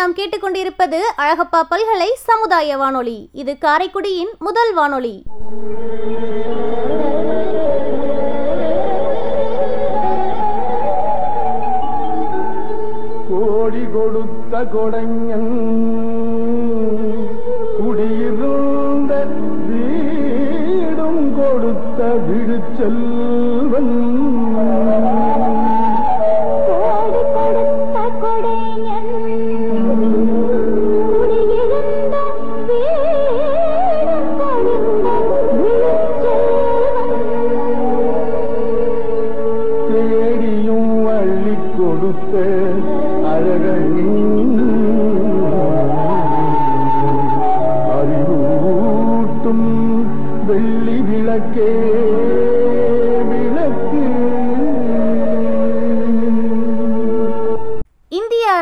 நாம் கேட்டுக்கொண்டிருப்பது அழகப்பா பல்கலை சமுதாய வானொலி. இது காரைக்குடியின் முதல் வானொலி. கோடி கொடுத்த கொடைஞன்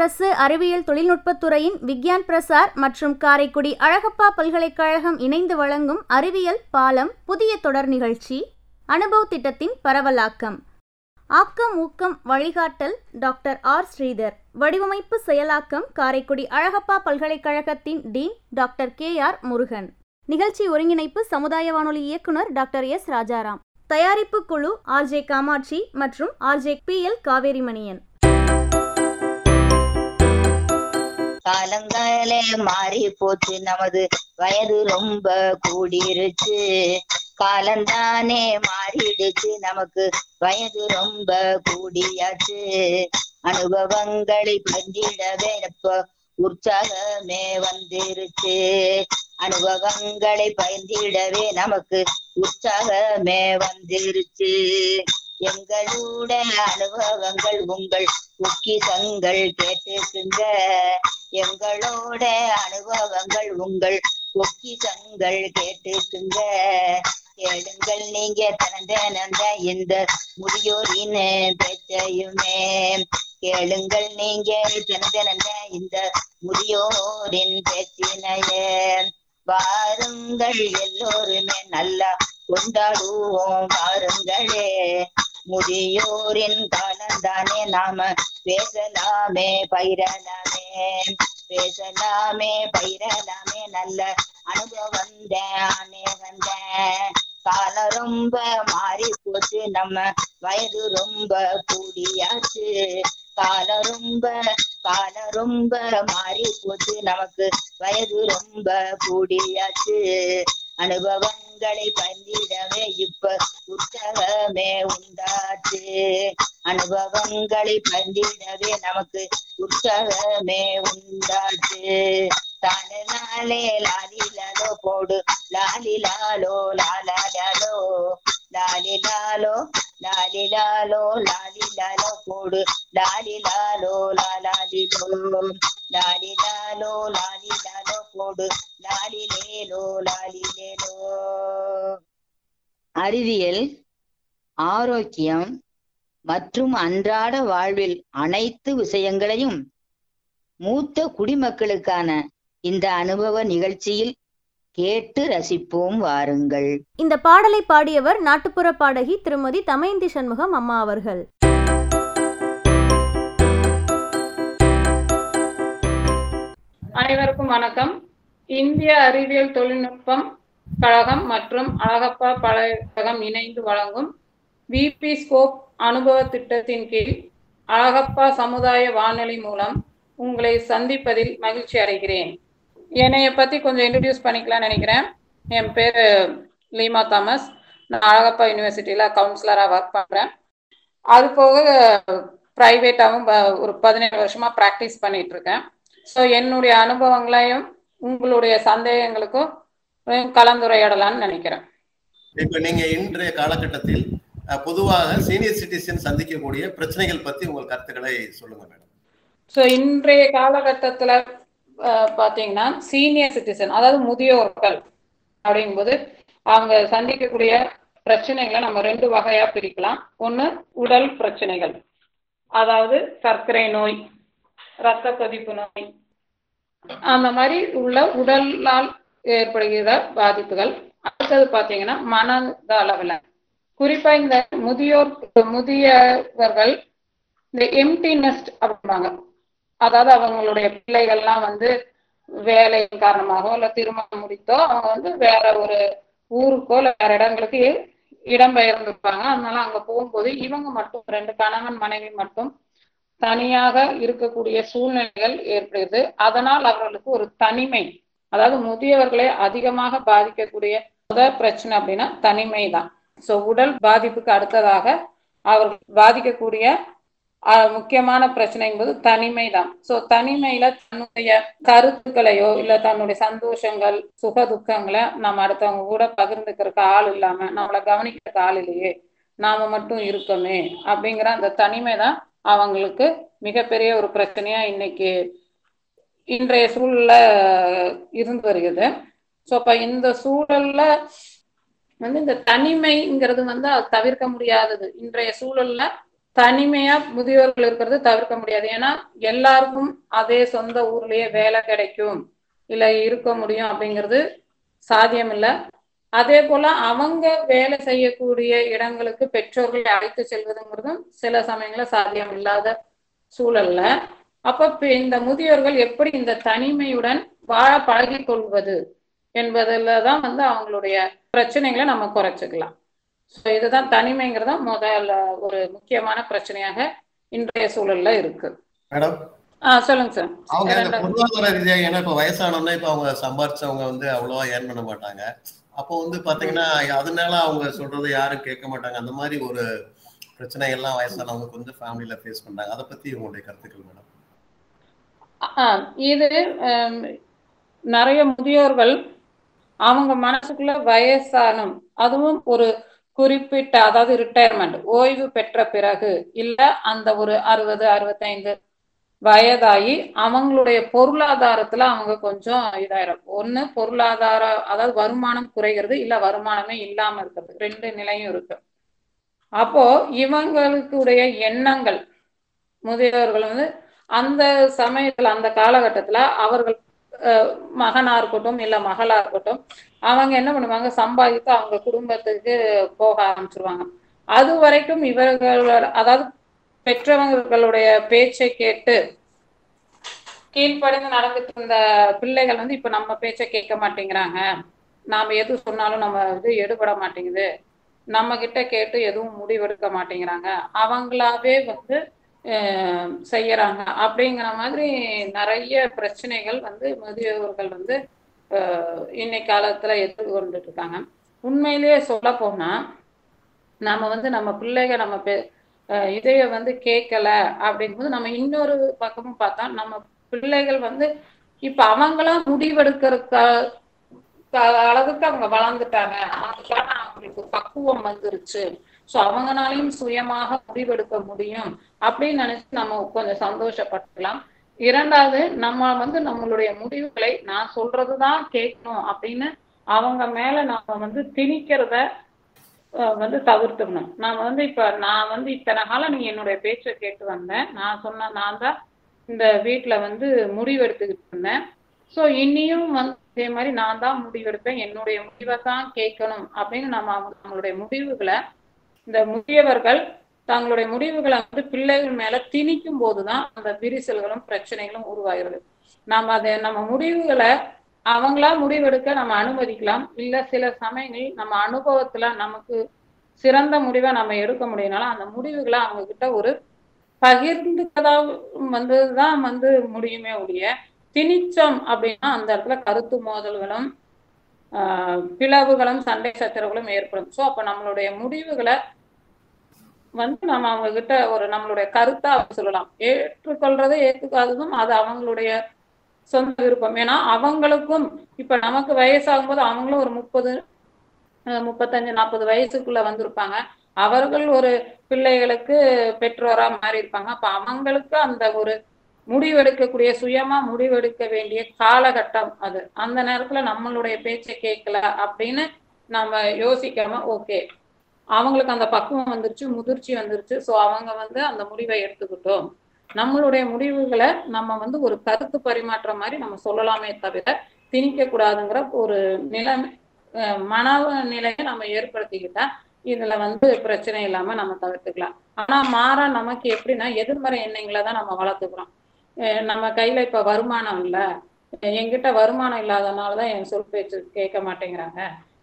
அரசு அறிவியல் தொழில்நுட்பத்துறையின் விக்யான் பிரசார் மற்றும் காரைக்குடி அழகப்பா பல்கலைக்கழகம் இணைந்து வழங்கும் அறிவியல் பாலம் புதிய தொடர் நிகழ்ச்சி அனுபவ் திட்டத்தின் பரவலாக்கம். ஆக்கம் ஊக்கம் வழிகாட்டல் டாக்டர் ஆர். ஸ்ரீதர். வடிவமைப்பு செயலாக்கம் காரைக்குடி அழகப்பா பல்கலைக்கழகத்தின் dean doctor K. R. Murugan. நிகழ்ச்சி ஒருங்கிணைப்பு சமுதாய வானொலி இயக்குனர் டாக்டர் எஸ். ராஜாராம். தயாரிப்பு குழு ஆர்ஜே காமாட்சி மற்றும் ஆர்ஜே பி. எல். காவேரிமணியன். காலங்களே மாறி போச்சு நமது வயது ரொம்ப கூடிருச்சு. காலந்தானே மாறிடுச்சு. நமக்கு வயது ரொம்ப கூடியாச்சு. அனுபவங்களை பங்கிடவே இப்போ உற்சாகமே வந்துருச்சு. அனுபவங்களை பயந்திடவே நமக்கு உற்சாகமே வந்துருச்சு. எங்களோட அனுபவங்கள் உங்கள் பொக்கிசங்கள் கேட்டுக்குங்க. எங்களோட அனுபவங்கள் உங்கள் பொக்கிசங்கள் கேட்டுக்குங்க. கேளுங்கள் நீங்க திறந்த இந்த முதியோரின் பேச்சையுமே. கேளுங்கள் நீங்க திறந்த இந்த முதியோரின் பேச்சினையே. வாருங்கள் எல்லோருமே நல்லா கொண்டாடுவோம் வாருங்களே. முதியோரின் காலந்தானே நாம பேசலாமே பயிரலாமே. பேசலாமே பயிரலாமே நல்ல அனுபவம் தானே வந்த. காலம் ரொம்ப மாறி போச்சு நம்ம வயது ரொம்ப கூடியாச்சு. காலம் ரொம்ப காலம் ரொம்ப மாறி போச்சு நமக்கு வயது ரொம்ப கூடியாச்சு. அனுபவங்களை பந்திடவே இப்ப புத்தகமே உண்டாச்சு. அனுபவங்களை பந்திடவே நமக்கு உற்சாகமே உண்டாச்சு. தானே நாளே லாலி லாலோ போடு. லாலி லாலோ லாலா லாலோ லாலி லாலோ லாலி லாலோ லாலி லாலோ போடு. லாலி லாலோ லாலாலிலோ லாலி லாலோ லாலி லாலோ போடு. லாலி லேலோ லாலி லேலோ அறிவியல் ஆரோக்கியம் மற்றும் அன்றாட வாழ்வில் அனைத்து விஷயங்களையும் மூத்த குடிமக்களுக்கான இந்த அனுபவ நிகழ்ச்சியில் கேட்டு ரசிப்போம் வாருங்கள். இந்த பாடலை பாடியவர் நாட்டுப்புற பாடகி திருமதி தமயந்தி சண்முகம் அம்மா அவர்கள். அனைவருக்கும் வணக்கம். இந்திய அறிவியல் தொழில்நுட்பம் கழகம் மற்றும் அழகப்பா பல்கழகம் இணைந்து வழங்கும் விபி ஸ்கோப் அனுபவ திட்டத்தின் கீழ் அழகப்பா சமுதாய வானொலி மூலம் உங்களை சந்திப்பதில் மகிழ்ச்சி அடைகிறேன். என்னைய பத்தி கொஞ்சம் இன்ட்ரடியூஸ் பண்ணிக்கலாம்னு நினைக்கிறேன். என் பேர் லீமா தாமஸ். நான் அழகப்பா யூனிவர்சிட்டியில கவுன்சிலராக ஒர்க் பண்றேன். அது போக ப்ரைவேட்டாகவும் ஒரு பதினேழு வருஷமா ப்ராக்டிஸ் பண்ணிட்டு இருக்கேன். ஸோ என்னுடைய அனுபவங்களையும் உங்களுடைய சந்தேகங்களுக்கும் கலந்துரையாடலாம்னு நினைக்கிறேன். இப்ப நீங்க இன்றைய காலகட்டத்தில் பொதுவாக சீனியர் சிட்டிசன் சந்திக்கக்கூடிய பிரச்சனைகள் பத்தி உங்கள் கருத்துக்களை சொல்லுங்க மேடம். ஸோ இன்றைய காலகட்டத்தில் பார்த்தீங்கன்னா சீனியர் சிட்டிசன் அதாவது முதியோர்கள் அப்படிங்கும்போது அவங்க சந்திக்கக்கூடிய பிரச்சனைகளை நம்ம ரெண்டு வகையா பிரிக்கலாம். ஒன்று உடல் பிரச்சனைகள். அதாவது சர்க்கரை நோய் ரத்த கொதிப்பு நோய் அந்த மாதிரி உள்ள உடலால் ஏற்படுகிற பாதிப்புகள். அடுத்தது பார்த்தீங்கன்னா மனத அளவில் குறிப்பா இந்த முதியோர் முதியவர்கள் இந்த எம்டி நெஸ்ட் அப்படிம்பாங்க. அதாவது அவங்களுடைய பிள்ளைகள்லாம் வந்து வேலை காரணமாகவோ இல்ல திருமணம் முடித்தோ அவங்க வந்து வேற ஒரு ஊருக்கோ இல்ல வேற இடங்களுக்கு இடம்பெயர்ந்திருப்பாங்க அதனால அங்க போகும்போது இவங்க மட்டும் ரெண்டு கணவன் மனைவி மட்டும் தனியாக இருக்கக்கூடிய சூழ்நிலைகள் ஏற்படுது. அதனால் அவர்களுக்கு ஒரு தனிமை அதாவது முதியவர்களை அதிகமாக பாதிக்கக்கூடிய முதல் பிரச்சனை அப்படின்னா தனிமை தான் ஸோ உடல் பாதிப்புக்கு அடுத்ததாக அவர்கள் பாதிக்கக்கூடிய அஹ், முக்கியமான பிரச்சனை என்பது தனிமை தான் ஸோ தனிமையில தன்னுடைய கருத்துக்களையோ இல்ல தன்னுடைய சந்தோஷங்கள் சுக துக்கங்களை நம்ம அடுத்தவங்க கூட பகிர்ந்துக்கிறதுக்கு ஆள் இல்லாம நம்மளை கவனிக்கிறதுக்கு ஆள் இல்லையே நாம மட்டும் இருக்கோமே அப்படிங்கிற அந்த தனிமை தான் அவங்களுக்கு மிகப்பெரிய ஒரு பிரச்சனையா இன்னைக்கு இன்றைய சூழல்ல இருந்து வருகிறது. ஸோ அப்ப இந்த சூழல்ல வந்து இந்த தனிமைங்கிறது வந்து அது தவிர்க்க முடியாதது. இன்றைய சூழல்ல தனிமையா முதியோர்கள் இருக்கிறது தவிர்க்க முடியாது. ஏன்னா எல்லாருக்கும் அதே சொந்த ஊர்லயே வேலை கிடைக்கும். இல்ல இருக்க முடியும் அப்படிங்கிறது சாத்தியம் இல்ல அதே போல அவங்க வேலை செய்யக்கூடிய இடங்களுக்கு பெற்றோர்களை அழைத்து செல்வதுங்கிறதும் சில சமயங்கள சாத்தியம் இல்லாத சூழல்ல. அப்ப இந்த முதியோர்கள் எப்படி இந்த தனிமையுடன் வாழ பழகி கொள்வது என்பதுல தான் வந்து அவங்களுடைய பிரச்சனைகளை நம்ம குறைச்சிக்கலாம். ஸோ இதுதான் தனிமைங்கிறது தான் முதல்ல ஒரு முக்கியமான பிரச்சனையாக இன்றைய சூழல்ல இருக்கு. மேடம்? ஆ சொல்லுங்க சார். அவங்க. பொருளாதார ரீதியாக ஏன்னா இப்ப வயசானோம்னா இப்ப அவங்க சம்பாரிச்சவங்க வந்து அவ்வளவா ஏர்ன் பண்ண மாட்டாங்க. அப்போ வந்து பாத்தீங்கன்னா அதனால அவங்க சொல்றதை யாரும் கேட்க மாட்டாங்க. அந்த மாதிரி ஒரு பிரச்சனை எல்லாம் வயசானவங்க கொஞ்சம் ஃபேமிலியில ஃபேஸ் பண்றாங்க. அதை பத்தி உங்களுடைய கருத்துக்கள் மேடம். இது நிறைய முதியோர்கள் அவங்க மனசுக்குள்ள வயசானும் அதுவும் ஒரு குறிப்பிட்ட அதாவது ரிட்டையர்மெண்ட் ஓய்வு பெற்ற பிறகு இல்ல அந்த ஒரு அறுபது அறுபத்தைந்து வயதாகி அவங்களுடைய பொருளாதாரத்துல அவங்க கொஞ்சம் இதாயிரும். ஒண்ணு பொருளாதார அதாவது வருமானம் குறைகிறது இல்ல வருமானமே இல்லாம இருக்கிறது. ரெண்டு நிலையும் இருக்கு. அப்போ இவங்களுக்குடைய எண்ணங்கள் முதியவர்கள் வந்து அந்த சமயத்துல அந்த காலகட்டத்துல அவர்கள் மகனா இருக்கட்டும் இல்ல மகளா இருக்கட்டும் அவங்க என்ன பண்ணுவாங்க சம்பாதித்து அவங்க குடும்பத்துக்கு போக ஆரம்பிச்சிருவாங்க. அது வரைக்கும் இவர்களோட அதாவது பெற்றவங்களுடைய பேச்சை கேட்டு கீழ்ப்படிந்து நடந்துட்டு இருந்த பிள்ளைகள் வந்து இப்ப நம்ம பேச்சை கேட்க மாட்டேங்கிறாங்க. நாம எது சொன்னாலும் நம்ம இது எடுபட மாட்டேங்குது. நம்ம கிட்ட கேட்டு எதுவும் முடிவெடுக்க மாட்டேங்கிறாங்க. அவங்களாவே வந்து செய்யறாங்க. அப்படிங்கிற மாதிரி நிறைய பிரச்சனைகள் வந்து முதியோர்கள் வந்து அஹ், இன்னைக்கு காலத்துல எதிர்கொண்டுட்டு இருக்காங்க உண்மையிலேயே சொல்ல போனா நாம வந்து நம்ம பிள்ளைங்க நம்ம பெ- இதைய வந்து கேட்கல அப்படிங்கும்போது நம்ம இன்னொரு பக்கமும் பார்த்தா நம்ம பிள்ளைகள் வந்து இப்ப அவங்களா முடிவெடுக்கிற அளவுக்கு அவங்க வளர்ந்துட்டாங்க. அதுக்கான அவங்களுக்கு பக்குவம் வந்துருச்சு. சோ அவங்கனாலையும் சுயமாக முடிவெடுக்க முடியும் அப்படின்னு நினைச்சு நம்ம கொஞ்சம் சந்தோஷப்பட்டுக்கலாம். இரண்டாவது நம்ம வந்து நம்மளுடைய முடிவுகளை நான் சொல்றதுதான் கேட்கணும் அப்படின்னு அவங்க மேல நாம வந்து திணிக்கிறத வந்து தவிர்த்துக்கணும். நான் வந்து இப்ப நான் வந்து இத்தனை காலம் நீ என்னுடைய பேச்சை கேட்டு வந்தேன். நான் சொன்ன நான் தான் இந்த வீட்டுல வந்து முடிவெடுத்துக்கிட்டு இருந்தேன். சோ இனியும் வந்து இதே மாதிரி நான் தான் முடிவெடுப்பேன். என்னுடைய முடிவை தான் கேட்கணும் அப்படின்னு நம்ம அவங்க- நம்மளுடைய முடிவுகளை இந்த முதியவர்கள் தங்களுடைய முடிவுகளை வந்து பிள்ளைகள் மேல திணிக்கும் போதுதான் அந்த விரிசல்களும் பிரச்சனைகளும் உருவாகிறது. நம்ம அதை நம்ம முடிவுகளை அவங்களா முடிவெடுக்க நம்ம அனுமதிக்கலாம். இல்ல சில சமயங்களில் நம்ம அனுபவத்துல நமக்கு சிறந்த முடிவை நம்ம எடுக்க முடியும்னால அந்த முடிவுகளை அவங்க கிட்ட ஒரு பகிர்ந்துக்கதா வந்ததுதான் வந்து முடியுமே ஒழிய திணிச்சம் அப்படின்னா அந்த இடத்துல கருத்து மோதல்களும் ஆஹ் பிளவுகளும் சண்டை சச்சரவுகளும் ஏற்படும். சோ அப்ப நம்மளுடைய முடிவுகளை வந்து நம்ம அவங்க கிட்ட ஒரு நம்மளுடைய கருத்தா சொல்லலாம். ஏற்றுக்கொள்றதை ஏற்றுக்காததும் அது அவங்களுடைய சொந்த விருப்பம். ஏன்னா அவங்களுக்கும் இப்ப நமக்கு வயசாகும் போது அவங்களும் ஒரு முப்பது முப்பத்தஞ்சு நாற்பது வயசுக்குள்ள வந்திருப்பாங்க. அவர்கள் ஒரு பிள்ளைகளுக்கு பெற்றோரா மாறி இருப்பாங்க அப்ப அவங்களுக்கு அந்த ஒரு முடிவெடுக்கக்கூடிய சுயமா முடிவெடுக்க வேண்டிய காலகட்டம் அது. அந்த நேரத்துல நம்மளுடைய பேச்சை கேட்கல அப்படின்னு நம்ம யோசிக்காம ஓகே. அவங்களுக்கு அந்த பக்குவம் வந்துருச்சு முதிர்ச்சி வந்துருச்சு. சோ அவங்க வந்து அந்த முடிவை எடுத்துக்கிட்டோம். நம்மளுடைய முடிவுகளை நம்ம வந்து ஒரு கருத்து பரிமாற்றம் மாதிரி நம்ம சொல்லலாமே தவிர திணிக்க கூடாதுங்கிற ஒரு நிலைமை அஹ் மன நிலையை நம்ம ஏற்படுத்திக்கிட்டா இதுல வந்து பிரச்சனை இல்லாம நம்ம தவிர்த்துக்கலாம். ஆனா மாறா நமக்கு எப்படின்னா எதிர்மறை எண்ணங்களை தான் நம்ம வளர்த்துக்கிறோம். நம்ம கையில இப்ப வருமானம் இல்ல. என்கிட்ட வருமானம் இல்லாதனாலதான் என் சொல் பேச்சு கேட்க மாட்டேங்கிறாங்க.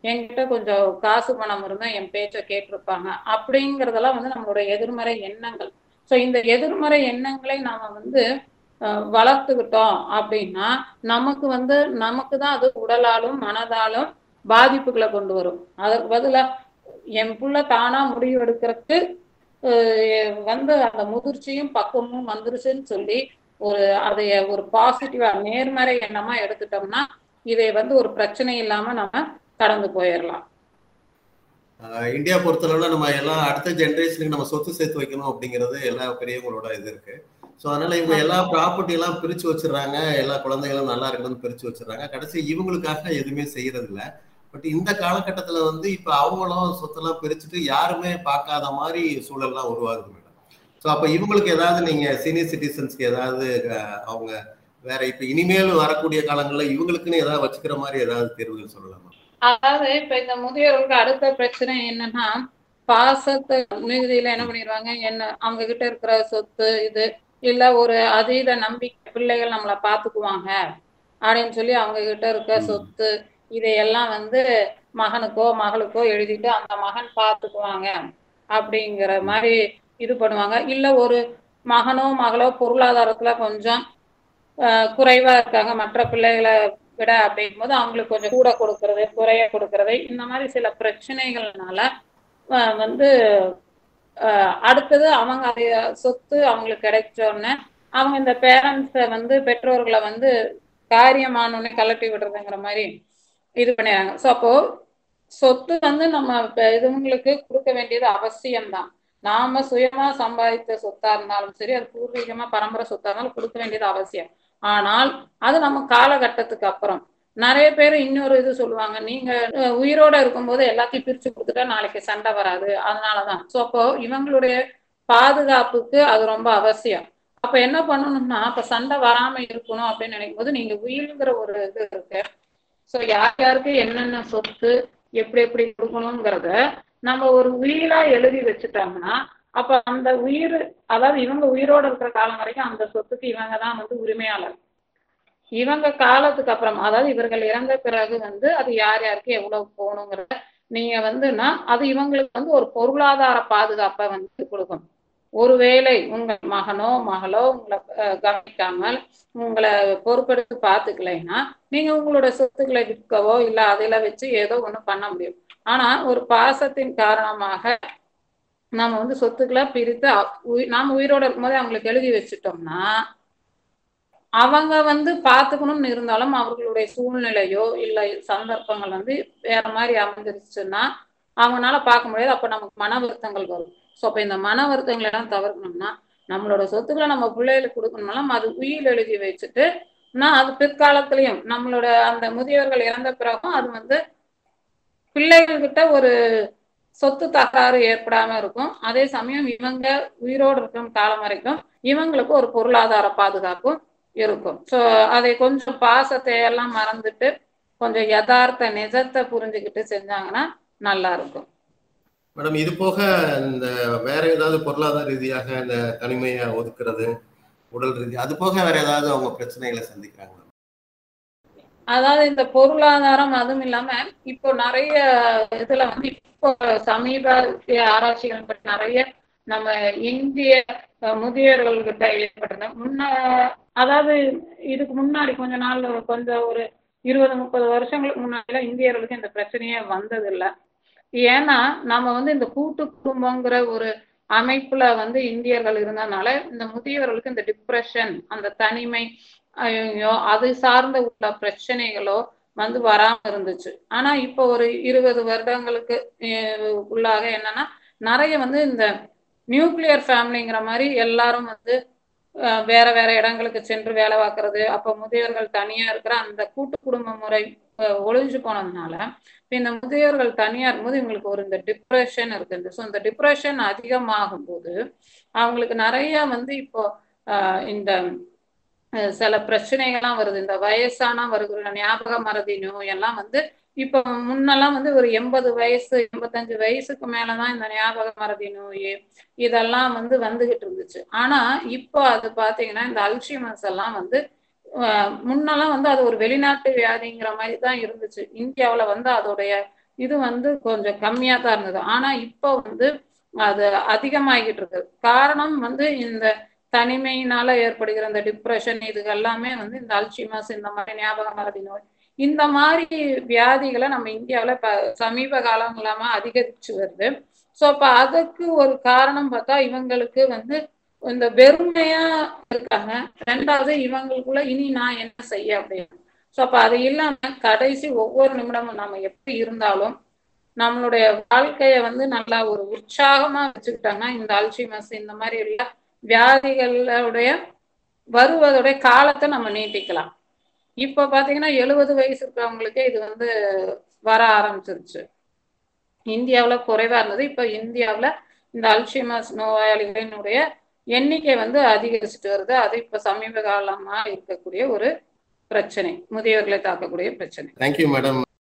என்கிட்ட கொஞ்சம் காசு பணம் இருந்தா என் பேச்சை கேட்டிருப்பாங்க. அப்படிங்கறதெல்லாம் வந்து நம்மளோட எதிர்மறை எண்ணங்கள். சோ இந்த எதிர்மறை எண்ணங்களை நாம வந்து வளர்த்துக்கிட்டோம் அப்படின்னா நமக்கு வந்து நமக்கு தான் அது உடலாலும் மனதாலும் பாதிப்புகளை கொண்டு வரும். அதற்கு பதிலா என் புள்ள தானா முடிவு எடுக்கிறதுக்கு வந்து அந்த முதிர்ச்சியும் பக்குவமும் வந்துருச்சுன்னு சொல்லி ஒரு அதைய ஒரு பாசிட்டிவா நேர்மறை எண்ணமா எடுத்துட்டோம்னா இதை வந்து ஒரு பிரச்சனை இல்லாம நம்ம கடந்து போயிடலாம் இந்தியா பொறுத்தளவுல நம்ம எல்லாம் அடுத்த ஜெனரேஷனுக்கு நம்ம சொத்து சேர்த்து வைக்கணும் அப்படிங்கிறது எல்லா பெரியவங்களோட இது இருக்கு. ஸோ அதனால இவங்க எல்லா ப்ராப்பர்ட்டி எல்லாம் பிரிச்சு வச்சிடுறாங்க. எல்லா குழந்தைகளும் நல்லா இருக்கணும்னு பிரிச்சு வச்சிடுறாங்க. கடைசி இவங்களுக்காக எதுவுமே செய்யறது இல்ல பட் இந்த காலகட்டத்துல வந்து இப்ப அவங்களும் சொத்தெல்லாம் பிரிச்சுட்டு யாருமே பார்க்காத மாதிரி சூழல்லாம் உருவாகுது மேடம். ஸோ அப்ப இவங்களுக்கு ஏதாவது நீங்க சீனியர் சிட்டிசன்ஸ்க்கு ஏதாவது அவங்க வேற இப்ப இனிமேல் வரக்கூடிய காலங்கள்ல இவங்களுக்குன்னு ஏதாவது வச்சுக்கிற மாதிரி ஏதாவது தீர்வுகள் சொல்லலாமா? அதாவது இப்ப இந்த முதியோர்களுக்கு அடுத்த பிரச்சனை என்னன்னா பாசத்தை மிகுதியில என்ன பண்ணிடுவாங்க என்ன அவங்க கிட்ட இருக்கிற சொத்து இது இல்ல ஒரு அதீத நம்பிக்கை பிள்ளைகள் நம்மளை பாத்துக்குவாங்க அப்படின்னு சொல்லி அவங்க கிட்ட இருக்க. சொத்து இதையெல்லாம் வந்து மகனுக்கோ மகளுக்கோ எழுதிட்டு அந்த மகன் பாத்துக்குவாங்க அப்படிங்கிற மாதிரி இது பண்ணுவாங்க. இல்ல ஒரு மகனோ மகளோ பொருளாதாரத்துல கொஞ்சம் குறைவா இருக்காங்க. மற்ற பிள்ளைகளை விட அப்படிங்கும்போது அவங்களுக்கு கொஞ்சம் கூட கொடுக்கறது குறைய கொடுக்கறது இந்த மாதிரி சில பிரச்சனைகள்னால வந்து ஆஹ் அடுத்தது அவங்க சொத்து அவங்களுக்கு கிடைச்ச உடனே அவங்க இந்த பேரண்ட்ஸை வந்து பெற்றோர்களை வந்து காரியமானோடனே கலட்டி விடுறதுங்கிற மாதிரி இது பண்ணிடுறாங்க. ஸோ அப்போ சொத்து வந்து நம்ம இதுவங்களுக்கு இதுங்களுக்கு கொடுக்க வேண்டியது அவசியம்தான். நாம சுயமா சம்பாதித்த சொத்தா இருந்தாலும் சரி அது பூர்வீகமா பரம்பரை சொத்தா இருந்தாலும் கொடுக்க வேண்டியது அவசியம். ஆனால் அது நம்ம காலகட்டத்துக்கு அப்புறம். நிறைய பேர் இன்னொரு இது சொல்லுவாங்க நீங்க உயிரோட இருக்கும்போது எல்லாத்தையும் பிரிச்சு கொடுத்துட்டா நாளைக்கு சண்டை வராது. அதனாலதான். சோ அப்போ இவங்களுடைய பாதுகாப்புக்கு அது ரொம்ப அவசியம். அப்ப என்ன பண்ணணும்னா அப்ப சண்டை வராம இருக்கணும் அப்படின்னு நினைக்கும் போது நீங்க உயிர்ங்கிற ஒரு இது இருக்கு. சோ யார் யாருக்கு என்னென்ன சொத்து எப்படி எப்படி கொடுக்கணுங்கிறத நம்ம ஒரு உயிரா எழுதி வச்சுட்டோம்னா அப்ப அந்த உயிர் அதாவது இவங்க உயிரோட இருக்கிற காலம் வரைக்கும் அந்த சொத்துக்கு இவங்க தான் வந்து உரிமையாளர். இவங்க காலத்துக்கு அப்புறம் அதாவது இவர்கள் இறந்த பிறகு வந்து அது யார் யாருக்கு எவ்வளவு போகணுங்கிறத நீங்க வந்துன்னா அது இவங்களுக்கு வந்து ஒரு பொருளாதார பாதுகாப்பை வந்து கொடுக்கும். ஒருவேளை உங்க மகனோ மகளோ உங்களை கவனிக்காமல் உங்களை பொறுப்பெடுத்து பார்த்துக்கலைன்னா நீங்க உங்களோட சொத்துக்களை விற்கவோ இல்ல அதில வச்சு ஏதோ ஒண்ணு பண்ண முடியும். ஆனா ஒரு பாசத்தின் காரணமாக நம்ம வந்து சொத்துக்களை பிரித்து நாம உயிரோட இருக்கும்போதே அவங்களுக்கு எழுதி வச்சுட்டோம்னா அவங்க வந்து பார்த்துக்கணும்னு இருந்தாலும் அவர்களுடைய சூழ்நிலையோ இல்ல சந்தர்ப்பங்கள் வந்து வேற மாதிரி அமைஞ்சிருச்சுன்னா அவங்களால பார்க்க முடியாது. அப்ப நமக்கு மன வருத்தங்கள் வரும். ஸோ அப்ப இந்த மன வருத்தங்களை எல்லாம் தவிர்க்கணும்னா நம்மளோட சொத்துக்களை நம்ம பிள்ளைகளுக்கு கொடுக்கணும்னாலும் அது உயிர் எழுதி வச்சுட்டு நான் அது பிற்காலத்திலையும் நம்மளோட அந்த முதியவர்கள் இறந்த பிறகும் அது வந்து பிள்ளைகள்கிட்ட ஒரு சொத்து தகராறு ஏற்படாம இருக்கும். அதே சமயம் இவங்க உயிரோடு இருக்கும் காலம் வரைக்கும் இவங்களுக்கு ஒரு பொருளாதார பாதுகாப்பும் இருக்கும். ஸோ அதை கொஞ்சம் பாசத்தை எல்லாம் மறந்துட்டு கொஞ்சம் யதார்த்த நிஜத்தை புரிஞ்சுக்கிட்டு செஞ்சாங்கன்னா நல்லா இருக்கும். மேடம் இது போக இந்த வேற ஏதாவது பொருளாதார ரீதியாக இந்த தனிமையை ஒதுக்குறது உடல் ரீதி அது போக வேற ஏதாவது அவங்க பிரச்சனைகளை சந்திக்கிறாங்க அதாவது இந்த பொருளாதாரம் அதுவும் இல்லாம இப்போ நிறைய இதுல வந்து இப்போ சமீப ஆராய்ச்சிகள் பற்றி நிறைய நம்ம இந்திய அஹ், முதியோர்கள்கிட்ட ஏற்பட்டது. முன்ன அதாவது இதுக்கு முன்னாடி கொஞ்ச நாள் கொஞ்சம் ஒரு இருபது முப்பது வருஷங்களுக்கு முன்னாடி இந்தியர்களுக்கு இந்த பிரச்சனையே வந்ததில்லை. ஏன்னா நம்ம வந்து இந்த கூட்டு குடும்பங்கிற ஒரு அமைப்புல வந்து இந்தியர்கள் இருந்ததுனால இந்த முதியவர்களுக்கு இந்த டிப்ரெஷன் அந்த தனிமை ஐயோ அது சார்ந்த உள்ள பிரச்சனைகளோ வந்து வராம இருந்துச்சு. ஆனா இப்போ ஒரு இருபது வருடங்களுக்கு உள்ளாக என்னன்னா நிறைய வந்து இந்த நியூக்ளியர் ஃபேமிலிங்கிற மாதிரி எல்லாரும் வந்து வேற வேற இடங்களுக்கு சென்று வேலை பார்க்கறது அப்ப முதியோர்கள் தனியா இருக்கிற அந்த கூட்டு குடும்ப முறை ஒழிஞ்சு போனதுனால இந்த முதியோர்கள் தனியா இருக்கும்போது இவங்களுக்கு ஒரு இந்த டிப்ரெஷன் இருக்குது. ஸோ இந்த டிப்ரெஷன் அதிகமாகும் போது அவங்களுக்கு நிறைய வந்து இப்போ ஆஹ் இந்த சில பிரச்சனைகள்லாம் வருது. இந்த வயசான வருகிற ஞாபக மறதி நோய் எல்லாம் வந்து இப்ப முன்னெல்லாம் வந்து ஒரு எண்பது வயசு எண்பத்தஞ்சு வயசுக்கு மேலதான் இந்த ஞாபக மறதி நோய் இதெல்லாம் வந்து வந்துகிட்டு இருந்துச்சு. ஆனா இப்போ அது பாத்தீங்கன்னா இந்த அல்ஷிமஸ் எல்லாம் வந்து முன்னெல்லாம் வந்து அது ஒரு வெளிநாட்டு வியாதிங்கிற மாதிரி தான் இருந்துச்சு. இந்தியாவுல வந்து அதோடைய இது வந்து கொஞ்சம் கம்மியா தான் இருந்தது. ஆனா இப்போ வந்து அது அதிகமாகிட்டு இருக்கு. காரணம் வந்து இந்த தனிமையினால ஏற்படுகிற இந்த டிப்ரெஷன் இது எல்லாமே வந்து இந்த அல்சிமஸ் இந்த மாதிரி ஞாபக மறதி நோய் இந்த மாதிரி வியாதிகளை நம்ம இந்தியாவுல இப்போ சமீப காலங்களாம அதிகரிச்சு வருது. ஸோ அப்போ அதுக்கு ஒரு காரணம் பார்த்தா இவங்களுக்கு வந்து இந்த வெறுமையா இருக்காங்க. ரெண்டாவது இவங்களுக்குள்ள இனி நான் என்ன செய்ய அப்படின்னு. ஸோ அப்ப அது இல்லாம கடைசி ஒவ்வொரு நிமிடமும் நம்ம எப்படி இருந்தாலும் நம்மளுடைய வாழ்க்கைய வந்து நல்லா ஒரு உற்சாகமா வச்சுக்கிட்டாங்கன்னா இந்த அல்சிமஸ் இந்த மாதிரி எல்லாம் வியாதிகளுடைய வருவதுடைய காலத்தை நம்ம நீட்டிக்கலாம். இப்ப பாத்தீங்கன்னா எழுபது வயசு இருக்கிறவங்களுக்கே இது வந்து வர ஆரம்பிச்சிருச்சு. இந்தியாவுல குறைவா இருந்தது. இப்ப இந்தியாவுல இந்த அல்ஷிமஸ் நோயாளிகளினுடைய எண்ணிக்கை வந்து அதிகரிச்சுட்டு வருது. அது இப்ப சமீப காலமா இருக்கக்கூடிய ஒரு பிரச்சனை. முதியவர்களை தாக்கக்கூடிய பிரச்சனை. Thank you madam